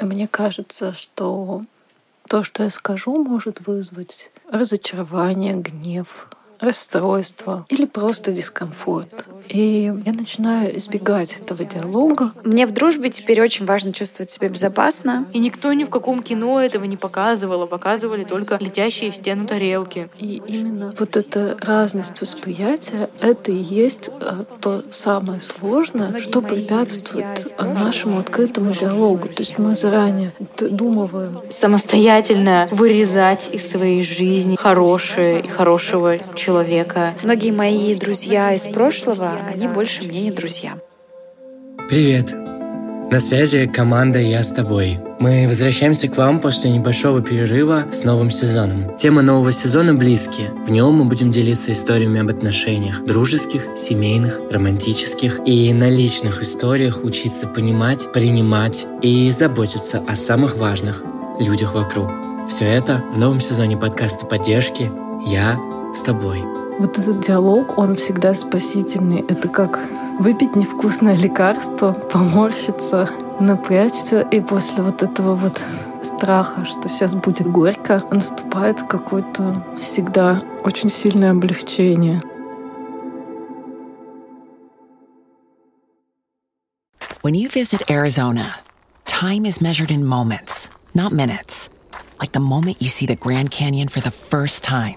Мне кажется, что то, что я скажу, может вызвать разочарование, гнев, расстройство или просто дискомфорт. И я начинаю избегать этого диалога. Мне в дружбе теперь очень важно чувствовать себя безопасно. И никто ни в каком кино этого не показывал, а показывали только летящие в стену тарелки. И именно вот эта разность восприятия, это и есть э, то самое сложное, что препятствует нашему открытому диалогу. То есть мы заранее думаем. Самостоятельно вырезать из своей жизни хорошее и хорошего человека. Многие мои друзья из прошлого, они больше мне не друзья. Привет! На связи команда «Я с тобой». Мы возвращаемся к вам после небольшого перерыва с новым сезоном. Тема нового сезона «Близкие». В нем мы будем делиться историями об отношениях. Дружеских, семейных, романтических. И на личных историях учиться понимать, принимать и заботиться о самых важных людях вокруг. Все это в новом сезоне подкаста поддержки «Я с тобой». Вот этот диалог, он всегда спасительный. Это как выпить невкусное лекарство, поморщиться, напрячься, и после вот этого вот страха, что сейчас будет горько, наступает какое-то всегда очень сильное облегчение. When you visit Arizona, time is measured in moments, not minutes. Like the moment you see the Grand Canyon for the first time.